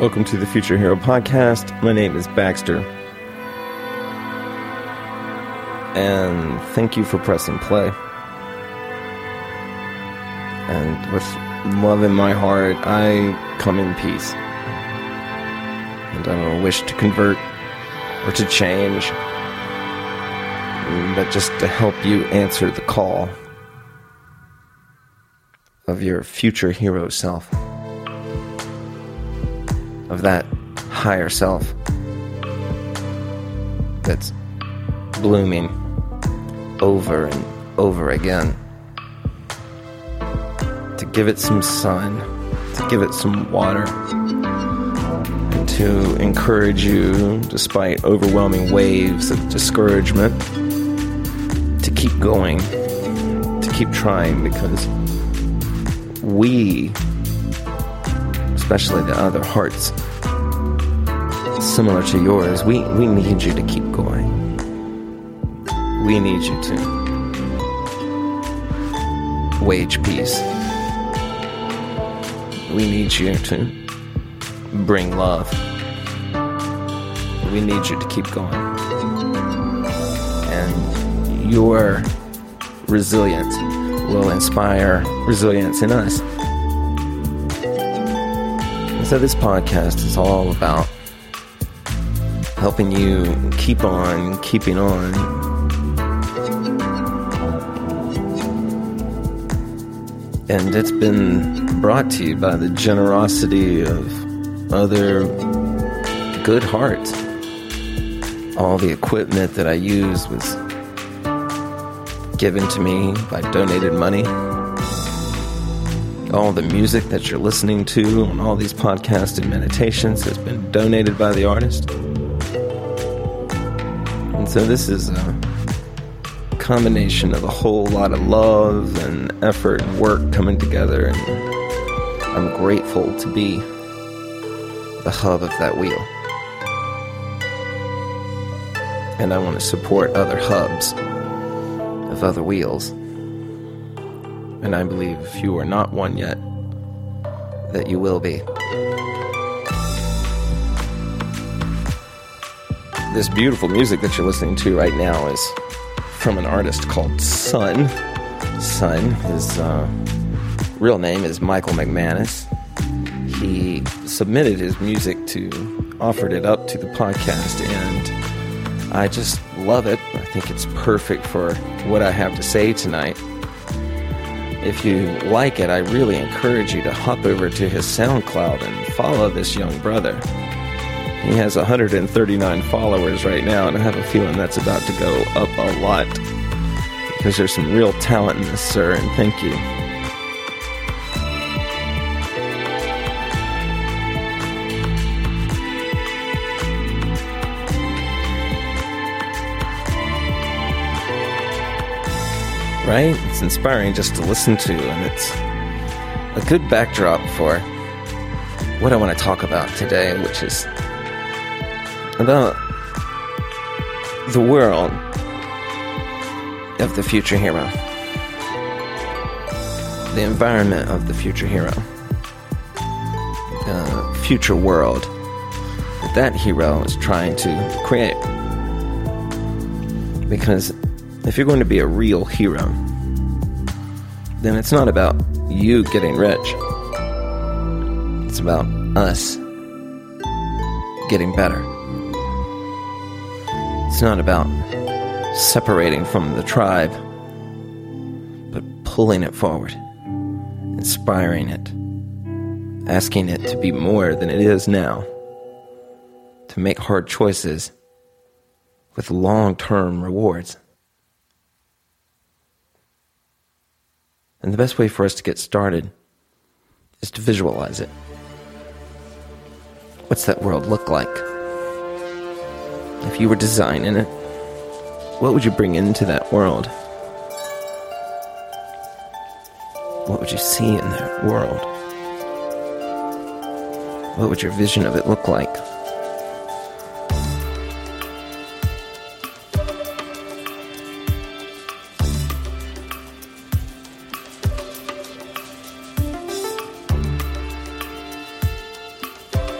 Welcome to the Future Hero Podcast. My name is Baxter. And thank you for pressing play. And with love in my heart, I come in peace. And I don't wish to convert or to change, but just to help you answer the call of your future hero self of that higher self that's blooming over and over again. To give it some sun, to give it some water, to encourage you, despite overwhelming waves of discouragement, to keep going, to keep trying because we especially the other hearts similar to yours, we, we need you to keep going. We need you to wage peace. We need you to bring love. We need you to keep going. And your resilience will inspire resilience in us. So, this podcast is all about helping you keep on keeping on. And it's been brought to you by the generosity of other good hearts. All the equipment that I use was given to me by donated money all the music that you're listening to on all these podcasts and meditations has been donated by the artist. So this is a combination of a whole lot of love and effort and work coming together. And I'm grateful to be the hub of that wheel. And I want to support other hubs of other wheels and I believe if you are not one yet, that you will be. This beautiful music that you're listening to right now is from an artist called Sun. Sun, his uh, real name is Michael McManus. He submitted his music to, offered it up to the podcast, and I just love it. I think it's perfect for what I have to say tonight. If you like it, I really encourage you to hop over to his SoundCloud and follow this young brother. He has 139 followers right now, and I have a feeling that's about to go up a lot because there's some real talent in this, sir, and thank you. right? It's inspiring just to listen to, and it's a good backdrop for what I want to talk about today, which is about the world of the future hero, the environment of the future hero, the future world that that hero is trying to create. Because if you're going to be a real hero, then it's not about you getting rich. It's about us getting better. It's not about separating from the tribe, but pulling it forward, inspiring it, asking it to be more than it is now, to make hard choices with long term rewards. And the best way for us to get started is to visualize it. What's that world look like? If you were designing it, what would you bring into that world? What would you see in that world? What would your vision of it look like?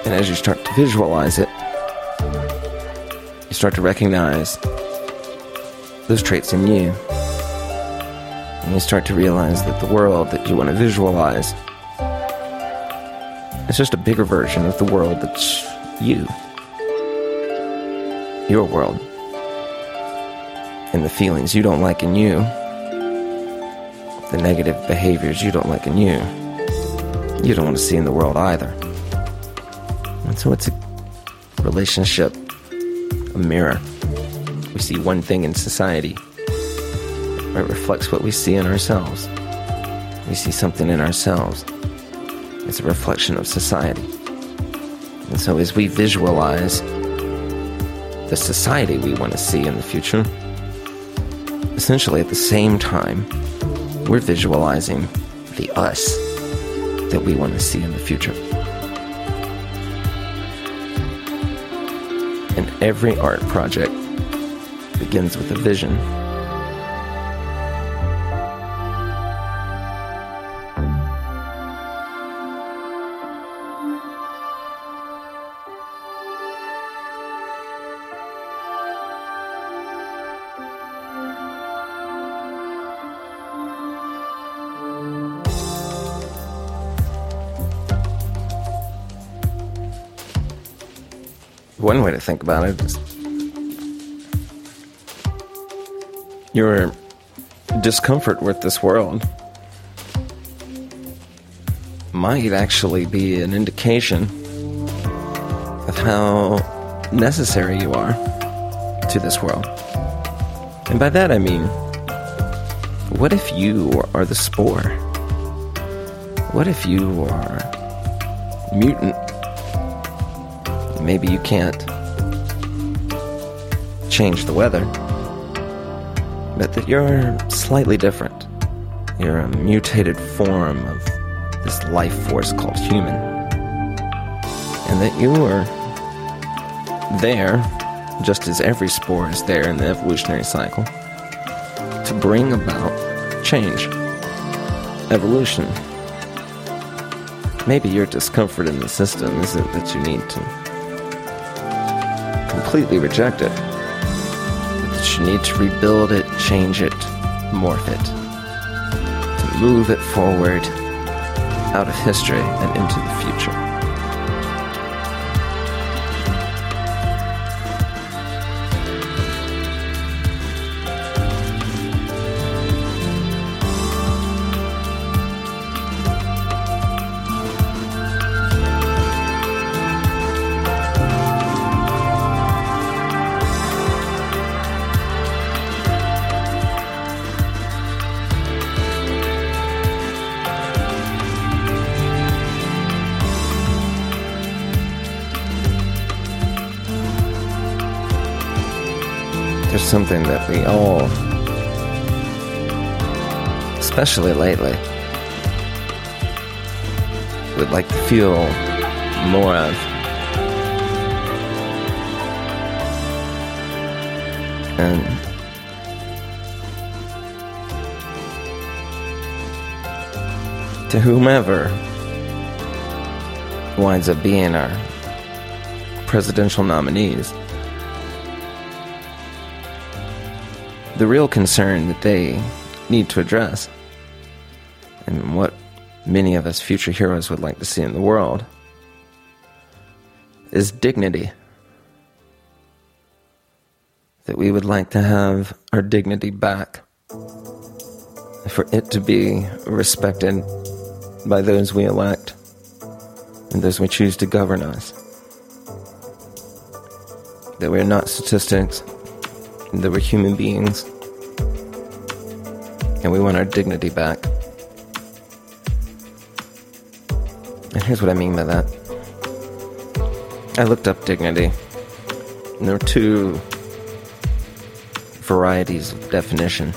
And as you start to visualize it, start to recognize those traits in you. And you start to realize that the world that you want to visualize is just a bigger version of the world that's you. Your world. And the feelings you don't like in you. The negative behaviors you don't like in you. You don't want to see in the world either. And so it's a relationship, a mirror. We see one thing in society. It reflects what we see in ourselves. We see something in ourselves. It's a reflection of society. And so as we visualize the society we want to see in the future, essentially at the same time, we're visualizing the us that we want to see in the future. Every art project begins with a vision. One way to think about it is your discomfort with this world might actually be an indication of how necessary you are to this world. And by that I mean, what if you are the spore? What if you are mutant? Maybe you can't change the weather but that you're slightly different. You're a mutated form of this life force called human. And that you are there, just as every spore is there in the evolutionary cycle, to bring about change, evolution. Maybe your discomfort in the system isn't that you need to completely reject it you need to rebuild it, change it, morph it, to move it forward out of history and into the future. There's something that we all, especially lately, would like to feel more of. And to whomever winds up being our presidential nominees. The real concern that they need to address, and what many of us future heroes would like to see in the world, is dignity. That we would like to have our dignity back, for it to be respected by those we elect and those we choose to govern us. That we're not statistics that we're human beings and we want our dignity back. And here's what I mean by that. I looked up dignity, and there are two varieties of definition.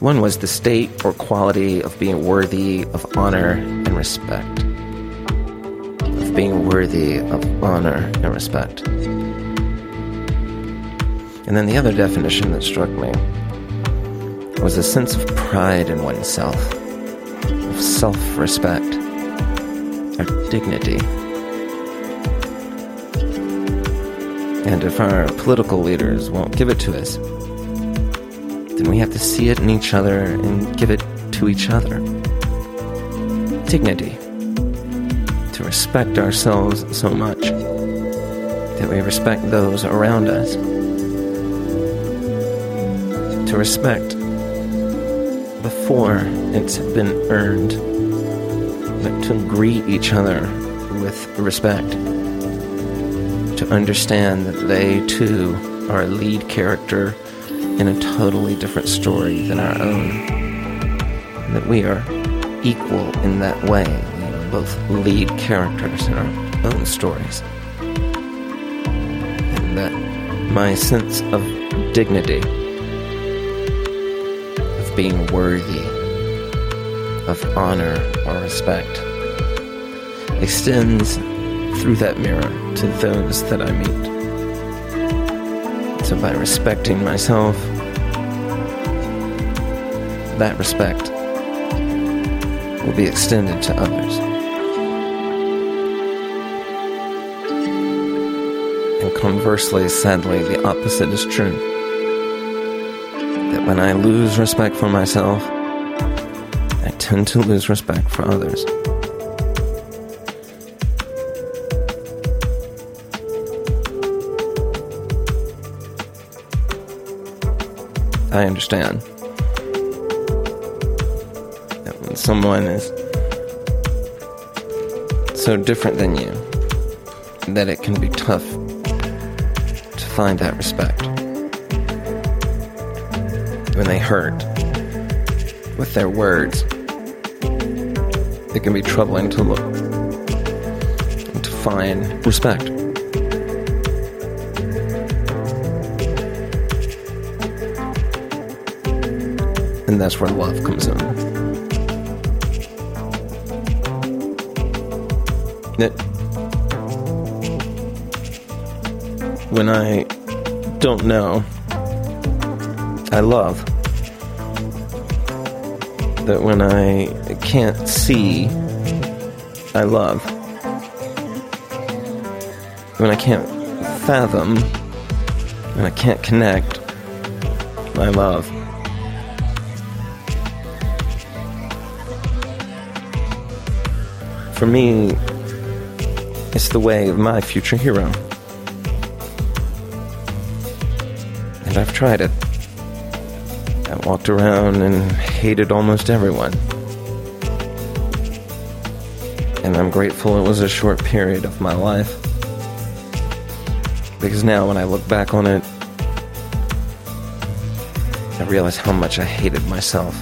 One was the state or quality of being worthy of honor and respect. Of being worthy of honor and respect. And then the other definition that struck me was a sense of pride in oneself, of self respect, of dignity, And if our political leaders won't give it to us, then we have to see it in each other and give it to each other. Dignity. To respect ourselves so much that we respect those around us. To respect before it's been earned, but to greet each other with respect. To understand that they too are a lead character in a totally different story than our own. That we are equal in that way. Both lead characters in our own stories. And that my sense of dignity, being worthy, of honor or respect, extends through that mirror to those that I meet. So by respecting myself, that respect will be extended to others. And conversely, sadly, the opposite is true. When I lose respect for myself, I tend to lose respect for others. I understand that when someone is so different than you, that it can be tough to find that respect. When they hurt with their words, it can be troubling to look and to find respect. And that's where love comes in. That when I don't know, I love. That when I can't see, I love. When I can't fathom, when I can't connect, I love. For me, it's the way of my future hero. And I've tried it. I walked around and hated almost everyone. And I'm grateful it was a short period of my life. Because now, when I look back on it, I realize how much I hated myself.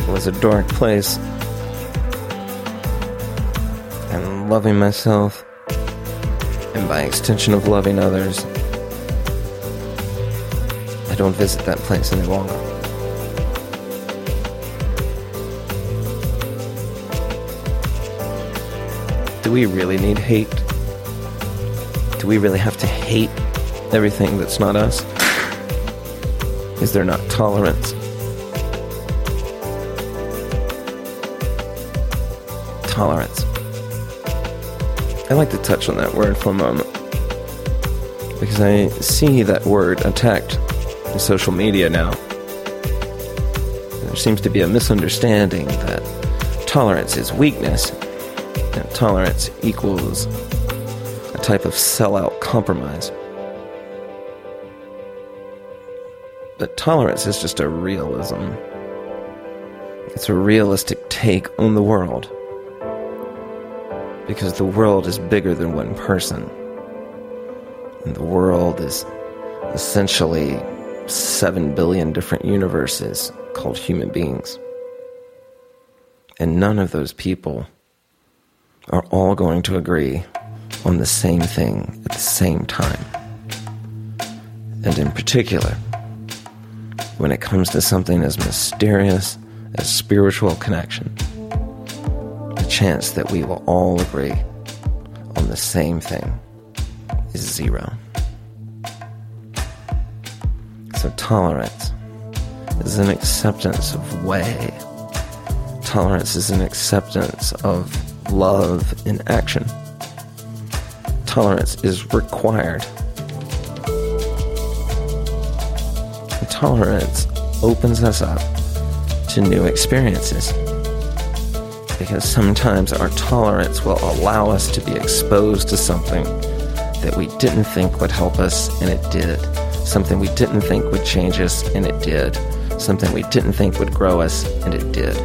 It was a dark place. And loving myself, and by extension of loving others, I don't visit that place any longer. Do we really need hate? Do we really have to hate everything that's not us? Is there not tolerance? Tolerance. I like to touch on that word for a moment because I see that word attacked social media now. There seems to be a misunderstanding that tolerance is weakness, and tolerance equals a type of sellout compromise. But tolerance is just a realism. It's a realistic take on the world. Because the world is bigger than one person. And the world is essentially 7 billion different universes called human beings. And none of those people are all going to agree on the same thing at the same time. And in particular, when it comes to something as mysterious as spiritual connection, the chance that we will all agree on the same thing is zero. So, tolerance is an acceptance of way. Tolerance is an acceptance of love in action. tolerance is required. tolerance opens us up to new experiences. Because sometimes our tolerance will allow us to be exposed to something that we didn't think would help us, and it did. Something we didn't think would change us, and it did. Something we didn't think would grow us, and it did.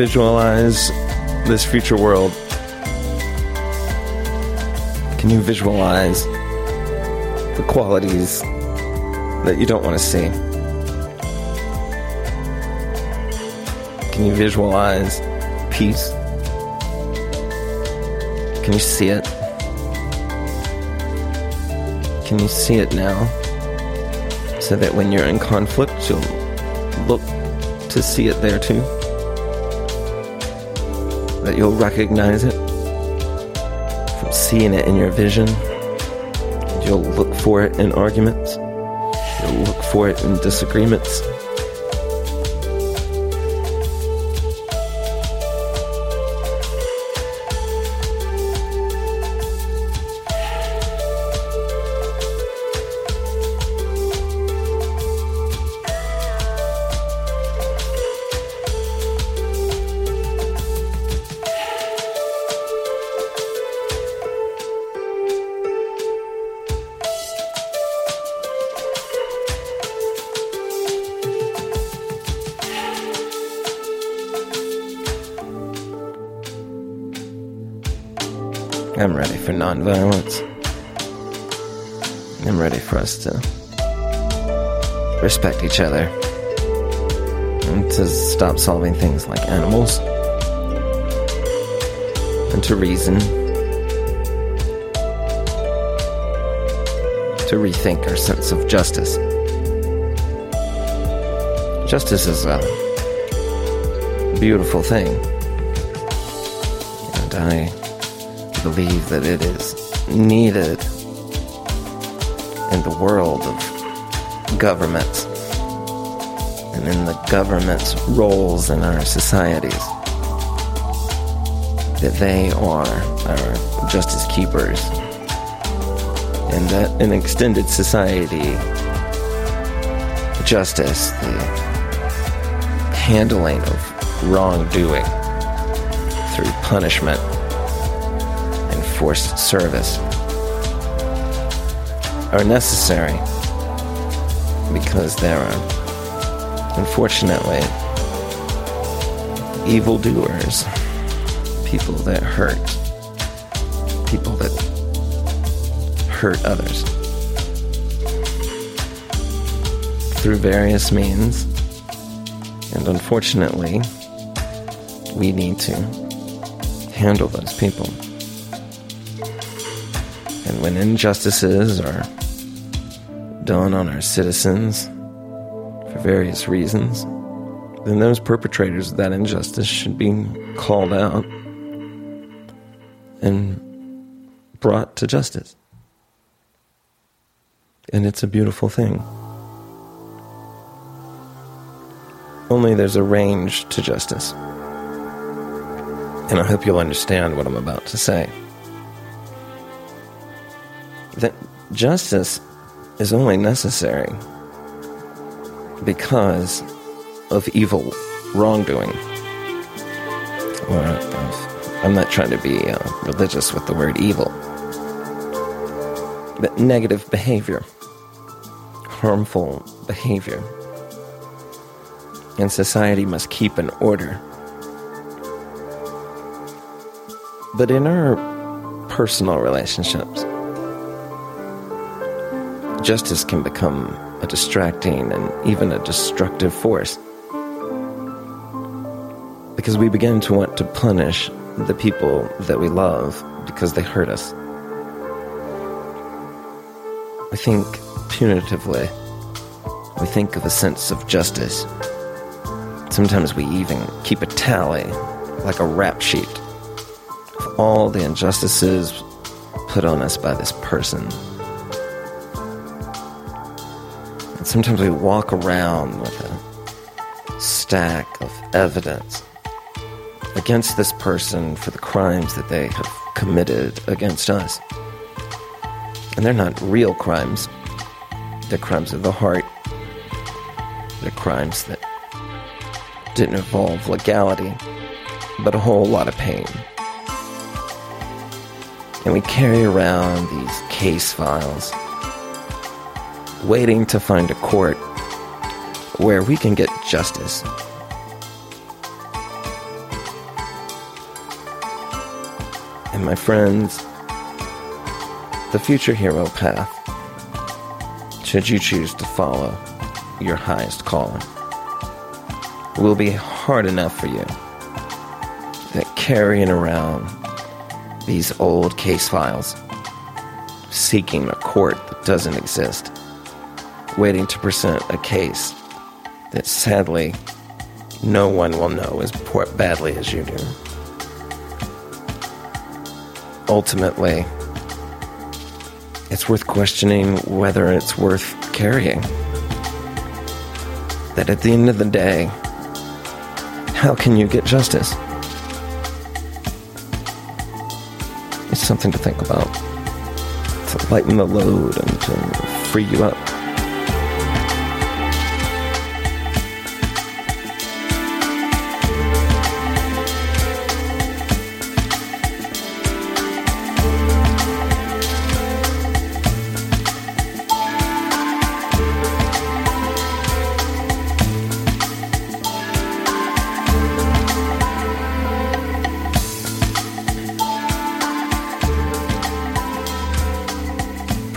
Visualize this future world? Can you visualize the qualities that you don't want to see? Can you visualize peace? Can you see it? Can you see it now? So that when you're in conflict, you'll look to see it there too? That you'll recognize it from seeing it in your vision. You'll look for it in arguments. You'll look for it in disagreements. Nonviolence. I'm ready for us to respect each other and to stop solving things like animals and to reason, to rethink our sense of justice. Justice is a beautiful thing, and I believe that it is needed in the world of governments and in the government's roles in our societies. That they are our justice keepers. And that in extended society, justice, the handling of wrongdoing through punishment forced service are necessary because there are, unfortunately, evildoers, people that hurt, people that hurt others through various means. And unfortunately, we need to handle those people. And when injustices are done on our citizens for various reasons, then those perpetrators of that injustice should be called out and brought to justice. And it's a beautiful thing. Only there's a range to justice. And I hope you'll understand what I'm about to say that justice is only necessary because of evil wrongdoing. Uh, I'm not trying to be uh, religious with the word evil, but negative behavior, harmful behavior. And society must keep an order But in our personal relationships, justice can become a distracting and even a destructive force. Because we begin to want to punish the people that we love because they hurt us. We think punitively. We think of a sense of justice. Sometimes we even keep a tally, like a rap sheet, of all the injustices put on us by this person. Sometimes we walk around with a stack of evidence against this person for the crimes that they have committed against us. And they're not real crimes, they're crimes of the heart. They're crimes that didn't involve legality, but a whole lot of pain. And we carry around these case files, waiting to find a court where we can get justice. And my friends, the future hero path, should you choose to follow your highest calling, will be hard enough for you that carrying around these old case files, seeking a court that doesn't exist, waiting to present a case that sadly no one will know as badly as you do. Ultimately, it's worth questioning whether it's worth carrying. That at the end of the day, how can you get justice? It's something to think about, to lighten the load and to free you up.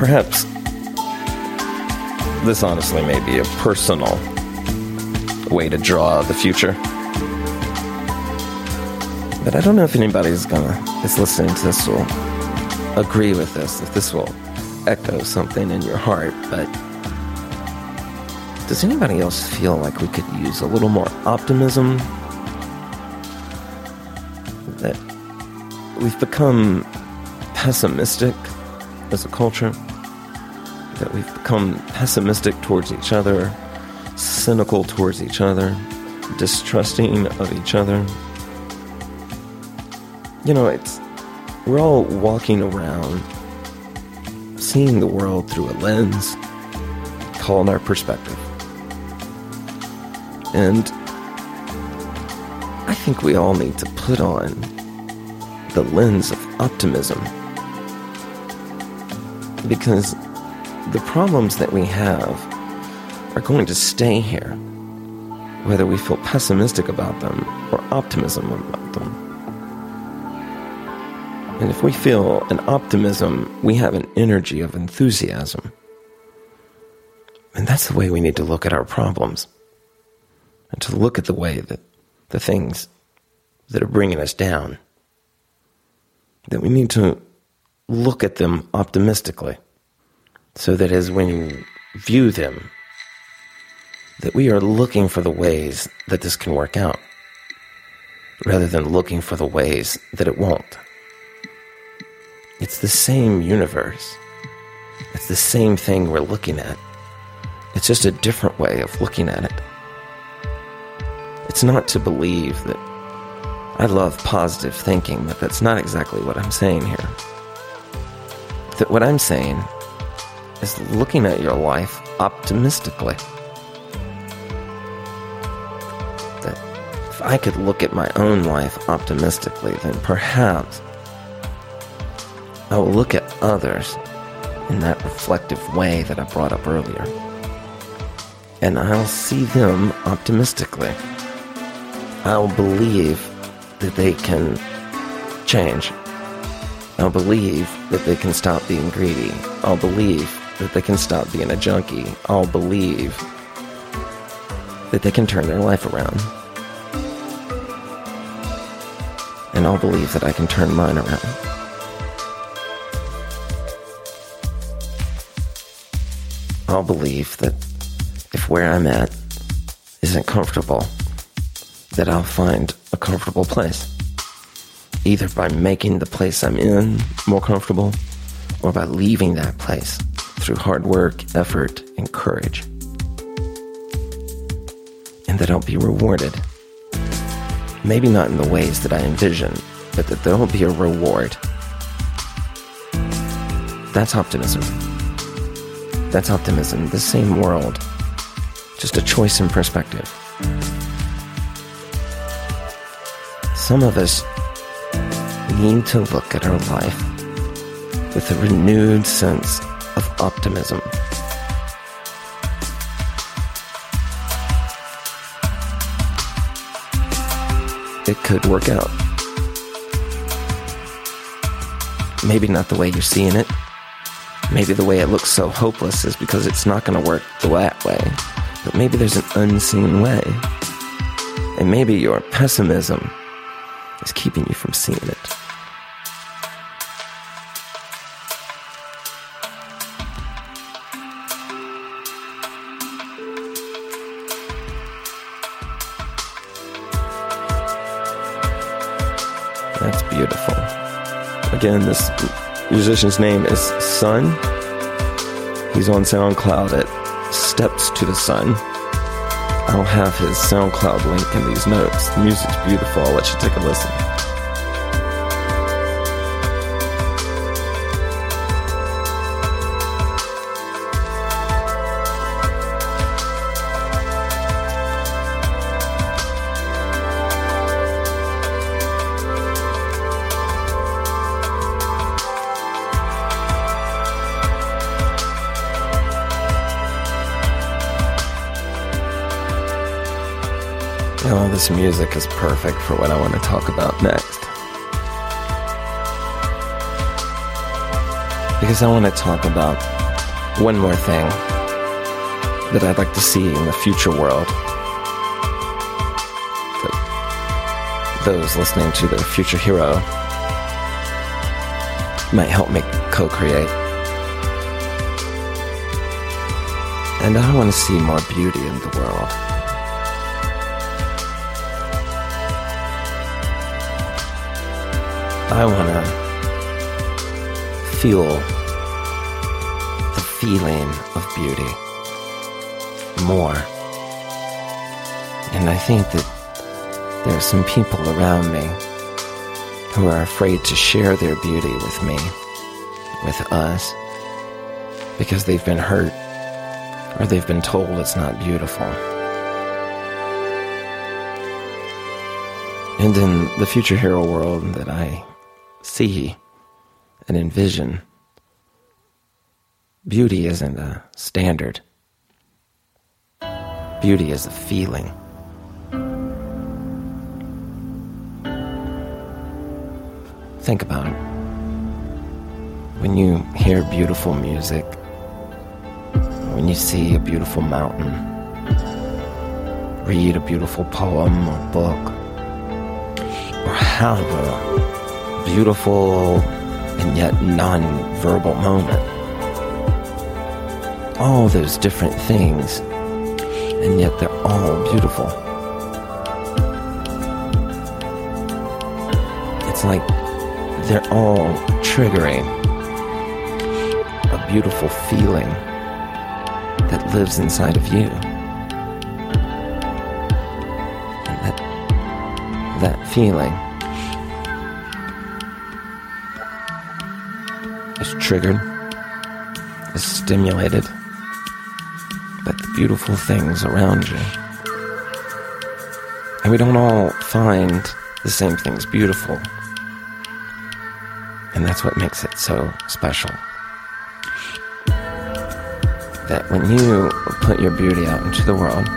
Perhaps this honestly may be a personal way to draw the future. But I don't know if anybody's gonna is listening to this will agree with this, if this will echo something in your heart, but does anybody else feel like we could use a little more optimism? That we've become pessimistic as a culture that we've become pessimistic towards each other, cynical towards each other, distrusting of each other. You know, it's we're all walking around seeing the world through a lens called our perspective. And I think we all need to put on the lens of optimism because the problems that we have are going to stay here, whether we feel pessimistic about them or optimism about them. And if we feel an optimism, we have an energy of enthusiasm. And that's the way we need to look at our problems. And to look at the way that the things that are bringing us down, that we need to look at them optimistically so that as we view them, that we are looking for the ways that this can work out, rather than looking for the ways that it won't. It's the same universe. It's the same thing we're looking at. It's just a different way of looking at it. It's not to believe that I love positive thinking, but that's not exactly what I'm saying here. That what I'm saying is looking at your life optimistically. That if I could look at my own life optimistically, then perhaps I will look at others in that reflective way that I brought up earlier. And I'll see them optimistically. I'll believe that they can change I'll believe that they can stop being greedy. I'll believe that they can stop being a junkie. I'll believe that they can turn their life around. And I'll believe that I can turn mine around. I'll believe that if where I'm at isn't comfortable, that I'll find a comfortable place. Either by making the place I'm in more comfortable or by leaving that place through hard work, effort, and courage. And that I'll be rewarded. Maybe not in the ways that I envision, but that there will be a reward. That's optimism. That's optimism. The same world, just a choice in perspective. Some of us need to look at our life with a renewed sense of optimism. It could work out. Maybe not the way you're seeing it. Maybe the way it looks so hopeless is because it's not going to work that way. But maybe there's an unseen way. And maybe your pessimism is keeping you from seeing it. That's beautiful. Again, this musician's name is Sun. He's on SoundCloud at Steps to the Sun. I'll have his SoundCloud link in these notes. The music's beautiful. I'll let you take a listen. This music is perfect for what I want to talk about next. Because I want to talk about one more thing that I'd like to see in the future world. Those listening to the future hero might help me co create. And I want to see more beauty in the world. I want to feel the feeling of beauty more. And I think that there are some people around me who are afraid to share their beauty with me, with us, because they've been hurt or they've been told it's not beautiful. And in the future hero world that I see and envision, beauty isn't a standard. Beauty is a feeling. Think about it. When you hear beautiful music, when you see a beautiful mountain, read a beautiful poem or book, or have a beautiful and yet non-verbal moment. All those different things, and yet they're all beautiful. It's like they're all triggering a beautiful feeling that lives inside of you. And that, that feeling triggered, is stimulated by the beautiful things around you. And we don't all find the same things beautiful. And that's what makes it so special. That when you put your beauty out into the world,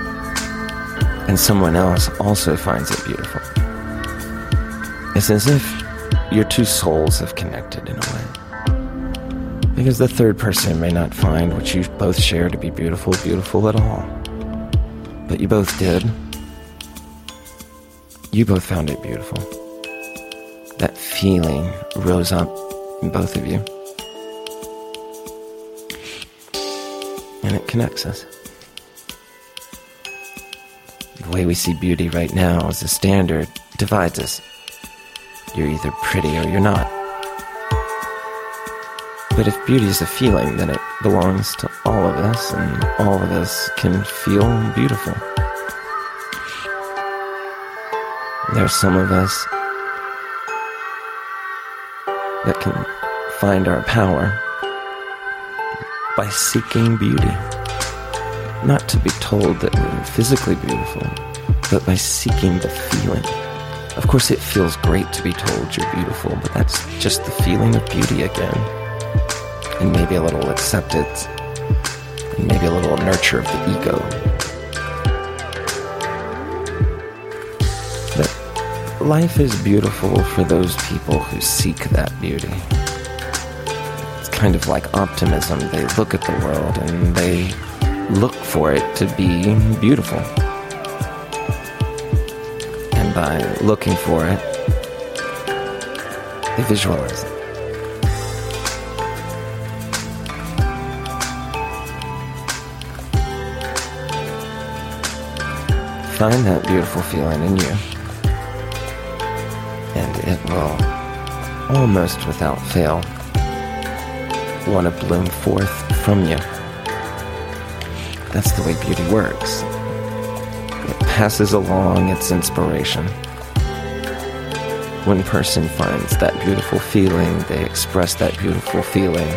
and someone else also finds it beautiful, it's as if your two souls have connected in a way. Because the third person may not find what you both share to be beautiful, beautiful at all. But you both did. You both found it beautiful. That feeling rose up in both of you. And it connects us. The way we see beauty right now as a standard divides us. You're either pretty or you're not. But if beauty is a feeling, then it belongs to all of us, and all of us can feel beautiful. There are some of us that can find our power by seeking beauty. Not to be told that we're physically beautiful, but by seeking the feeling. Of course, it feels great to be told you're beautiful, but that's just the feeling of beauty again. And maybe a little acceptance, and maybe a little nurture of the ego. But life is beautiful for those people who seek that beauty. It's kind of like optimism. They look at the world and they look for it to be beautiful And by looking for it, they visualize it. Find that beautiful feeling in you, and it will, almost without fail, want to bloom forth from you. That's the way beauty works It passes along its inspiration. One person finds that beautiful feeling, they express that beautiful feeling.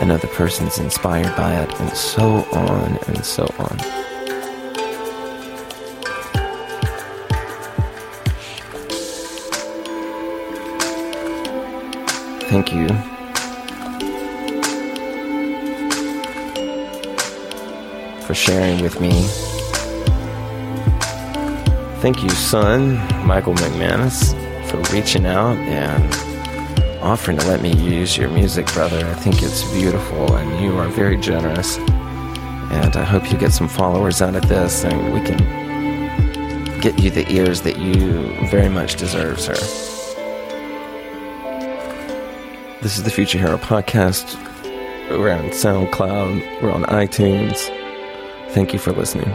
Another person's inspired by it, and so on and so on. Thank you. For sharing with me Thank you, son, Michael McManus, for reaching out and offering to let me use your music, brother. I think it's beautiful and you are very generous. And I hope you get some followers out of this and we can get you the ears that you very much deserve, sir. This is the Future Hero Podcast. We're on SoundCloud, we're on iTunes. Thank you for listening.